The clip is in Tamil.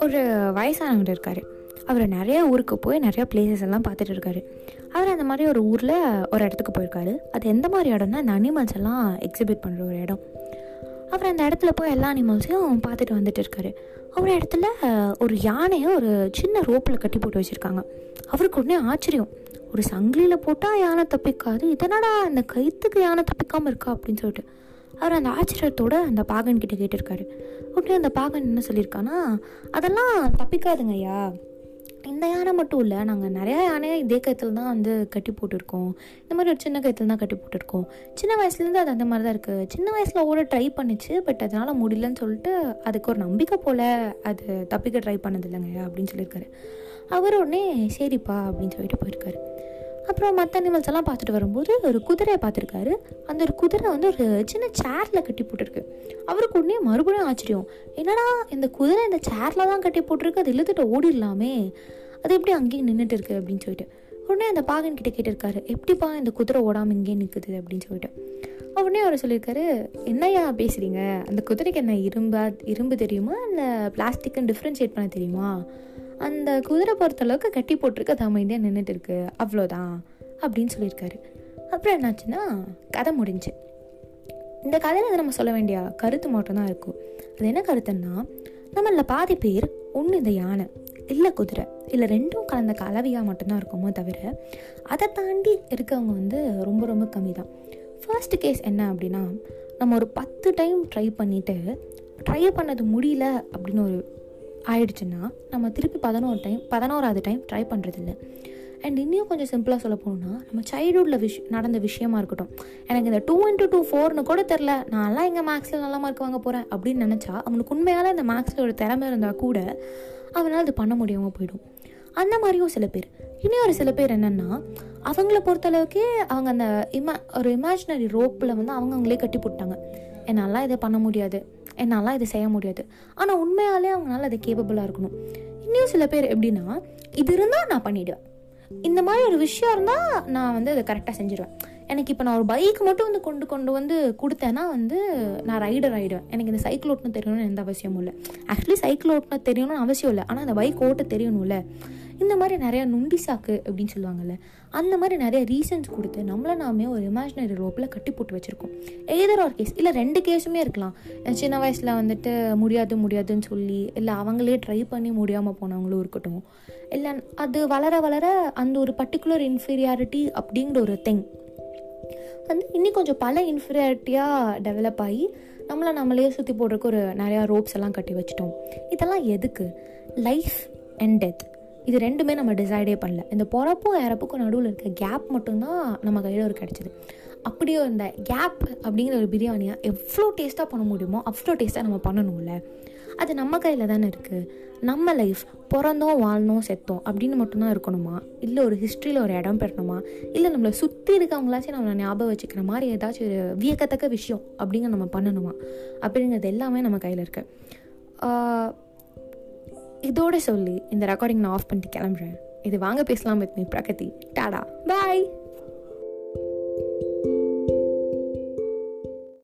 ஒரு வயசானவர் இருக்கார். அவர் நிறைய ஊருக்கு போய் நிறையா பிளேசஸ் எல்லாம் பார்த்துட்டு இருக்காரு. அவர் அந்த மாதிரி ஒரு ஊரில் ஒரு இடத்துக்கு போயிருக்காரு. அது எந்த மாதிரி இடம்னா அந்த அனிமல்ஸ் எல்லாம் எக்ஸிபிட் பண்ணுற ஒரு இடம். அவர் அந்த இடத்துல போய் எல்லா அனிமல்ஸையும் பார்த்துட்டு வந்துட்டு இருக்காரு. ஒரு இடத்துல ஒரு யானையை ஒரு சின்ன ரோப்பில் கட்டி போட்டு வச்சுருக்காங்க. அவருக்கு உடனே ஆச்சரியம். ஒரு சங்கிலியில் போட்டால் யானை தப்பிக்காது. இதனடா அந்த கயிற்றுக்கு யானை தப்பிக்காமல் இருக்கா அப்படின்னு சொல்லிட்டு. அவர் அந்த ஆச்சரியத்தோட அந்த பாகன் கிட்ட கேட்டிருக்காரு. உடனே அந்த பாகன் என்ன சொல்லியிருக்கானா அதெல்லாம் தப்பிக்காதுங்க ஐயா. இந்த யானை மட்டும் இல்லை நாங்கள் நிறையா யானையை இதே கயத்தில் தான் வந்து கட்டி போட்டிருக்கோம். இந்த மாதிரி ஒரு சின்ன கயத்தில் தான் கட்டி போட்டிருக்கோம். சின்ன வயசுலேருந்து அது அந்த மாதிரி தான் இருக்குது சின்ன வயசில் ஓட ட்ரை பண்ணிச்சு பட் அதனால் முடியலன்னு சொல்லிட்டு அதுக்கு ஒரு நம்பிக்கை போல் அது தப்பிக்க ட்ரை பண்ணதில்லைங்க அப்படின்னு சொல்லியிருக்காரு. அவர் உடனே சரிப்பா அப்படின்னு சொல்லிட்டு போயிருக்காரு. அப்புறம் மற்ற அனிமல்ஸ் எல்லாம் பார்த்துட்டு வரும்போது ஒரு குதிரையை பார்த்துருக்காரு. அந்த ஒரு குதிரை வந்து ஒரு சின்ன சேரில் கட்டி போட்டிருக்கு. அவருக்கு உடனே மறுபடியும் ஆச்சரியம். என்னடா இந்த குதிரை இந்த சேரில் தான் கட்டி போட்டிருக்கு அது இழுத்துட்டு ஓடிடலாமே. அது எப்படி அங்கேயும் நின்றுட்டு இருக்கு அப்படின்னு சொல்லிட்டு. உடனே அந்த பாகன் கிட்ட கேட்டிருக்காரு எப்படிப்பா இந்த குதிரை ஓடாமல் இங்கே நிற்குது அப்படின்னு சொல்லிட்டு. உடனே அவர் சொல்லியிருக்காரு என்னையா பேசுகிறீங்க அந்த குதிரைக்கு என்ன இரும்பா இரும்பு தெரியுமா? இல்லை பிளாஸ்டிக்குன்னு டிஃப்ரென்ஷியேட் பண்ண தெரியுமா? அந்த குதிரை பொறுத்தளவுக்கு கட்டி போட்டிருக்கு அது அமைதியாக நின்றுட்டு இருக்கு. அவ்வளோதான் அப்படின்னு சொல்லியிருக்காரு. அப்புறம் என்னாச்சுன்னா கதை முடிஞ்சு. இந்த கதையில் நம்ம சொல்ல வேண்டிய கருத்து மட்டும்தான் இருக்கும். அது என்ன கருத்துன்னா நம்மளில் பாதி பேர் ஒன்று இந்த யானை இல்லை குதிரை இல்லை ரெண்டும் கலந்த கலவையாக மட்டும்தான் இருக்குமோ தவிர அதை தாண்டி இருக்கவங்க வந்து ரொம்ப ரொம்ப கம்மி தான் ஃபர்ஸ்ட் கேஸ் என்ன அப்படின்னா நம்ம ஒரு பத்து டைம் ட்ரை பண்ணிவிட்டு ட்ரை பண்ணது முடியல அப்படின்னு ஒரு ஆயிடுச்சுன்னா நம்ம திருப்பி பதினோரு டைம் பதினோராவது டைம் ட்ரை பண்ணுறதில்ல அண்ட் இன்னும் கொஞ்சம் சிம்பிளாக சொல்ல போகணுன்னா நம்ம சைல்டுஹுட்டில் விஷ் நடந்த விஷயமா இருக்கட்டும். எனக்கு இந்த டூ இன்ட்டு டூ ஃபோர்னு கூட தெரில நான்லாம் எங்கள் மேக்ஸில் நல்ல மார்க் வாங்க போகிறேன் அப்படின்னு நினச்சா அவனுக்கு உண்மையால் இந்த மேக்ஸில் ஒரு திறமை இருந்தால் கூட அவனால் அது பண்ண முடியாமல் போயிடும். அந்த மாதிரியும் சில பேர். இன்னும் ஒரு சில பேர் என்னென்னா அவங்கள பொறுத்தளவுக்கே அவங்க அந்த இமா ஒரு இமேஜினரி ரோப்பில் வந்து அவங்க அவங்களே கட்டி போட்டாங்க என்னால் இதை பண்ண முடியாது. என்னால் இதை செய்ய முடியாது. ஆனால் உண்மையாலே அவங்களால அது கேப்பபிளாக இருக்கணும். இன்னும் சில பேர் எப்படின்னா இது இருந்தால் நான் பண்ணிவிடுவேன் இந்த மாதிரி ஒரு விஷயம் இருந்தால் நான் வந்து அதை கரெக்டாக செஞ்சிடுவேன் எனக்கு இப்போ நான் ஒரு பைக் மட்டும் வந்து கொண்டு கொண்டு வந்து கொடுத்தேன்னா வந்து நான் ரைடர் ஆகிடுவேன் எனக்கு இந்த சைக்கிள் ஓட்டணும் தெரியணும்னு எந்த அவசியமும் இல்லை. ஆக்சுவலி சைக்கிள் ஓட்டணும் தெரியணும்னு அவசியம் இல்லை. ஆனால் அந்த பைக் ஓட்ட தெரியணும்ல. இந்த மாதிரி நிறையா நுண்டி சாக்கு அப்படின்னு சொல்லுவாங்கல்ல அந்த மாதிரி நிறைய ரீசன்ஸ் கொடுத்து நம்மளை நாமே ஒரு இமேஜினரி ரோப்பில் கட்டி போட்டு வச்சுருக்கோம். ஏதர் ஒரு கேஸ் இல்லை ரெண்டு கேஸுமே இருக்கலாம். சின்ன வயசில் வந்துட்டு முடியாது முடியாதுன்னு சொல்லி இல்லை அவங்களே ட்ரை பண்ணி முடியாமல் போனவங்களும் இருக்கட்டும். இல்லை அது வளர வளர அந்த ஒரு பர்டிகுலர் இன்ஃபீரியாரிட்டி அப்படிங்கிற ஒரு திங் வந்து இன்னும் கொஞ்சம் பல இன்ஃபீரியாரிட்டியாக டெவலப் ஆகி நம்மளை நம்மளே சுற்றி போடுறதுக்கு ஒரு நிறையா ரோப்ஸ் எல்லாம் கட்டி வச்சிட்டோம். இதெல்லாம் எதுக்கு? லைஃப் அண்ட் டெத் இது ரெண்டுமே நம்ம டிசைடே பண்ணல. இந்த பிறப்பும் இறப்புக்கும் நடுவில் இருக்க கேப் மட்டும்தான் நம்ம கையில் ஒரு கிடச்சிது. அப்படியே இந்த கேப் அப்படிங்கிற ஒரு பிரியாணியை எவ்வளோ டேஸ்ட்டாக பண்ண முடியுமோ அவ்வளோ டேஸ்ட்டாக நம்ம பண்ணணும்ல. அது நம்ம கையில் தானே இருக்குது நம்ம லைஃப் பிறந்தோம் வாழ்ந்தோம் செத்தோம் அப்படின்னு மட்டும்தான் இருக்கணுமா? இல்லை ஒரு ஹிஸ்ட்ரியில் ஒரு இடம் பெறணுமா? இல்லை நம்மளை சுற்றி இருக்கவங்களாச்சும் நம்மளை ஞாபகம் வச்சுக்கிற மாதிரி ஏதாச்சும் ஒரு வியக்கத்தக்க விஷயம் அப்படிங்கிற நம்ம பண்ணணுமா? அப்படிங்கிறது எல்லாமே நம்ம கையில் இருக்குது இதோட சொல்லி இந்த ரெக்கார்டிங் நான் ஆஃப் பண்ணிட்டு கிளம்புறேன். இது வாங்க பேசலாம் with me Pragathi. Tata. Bye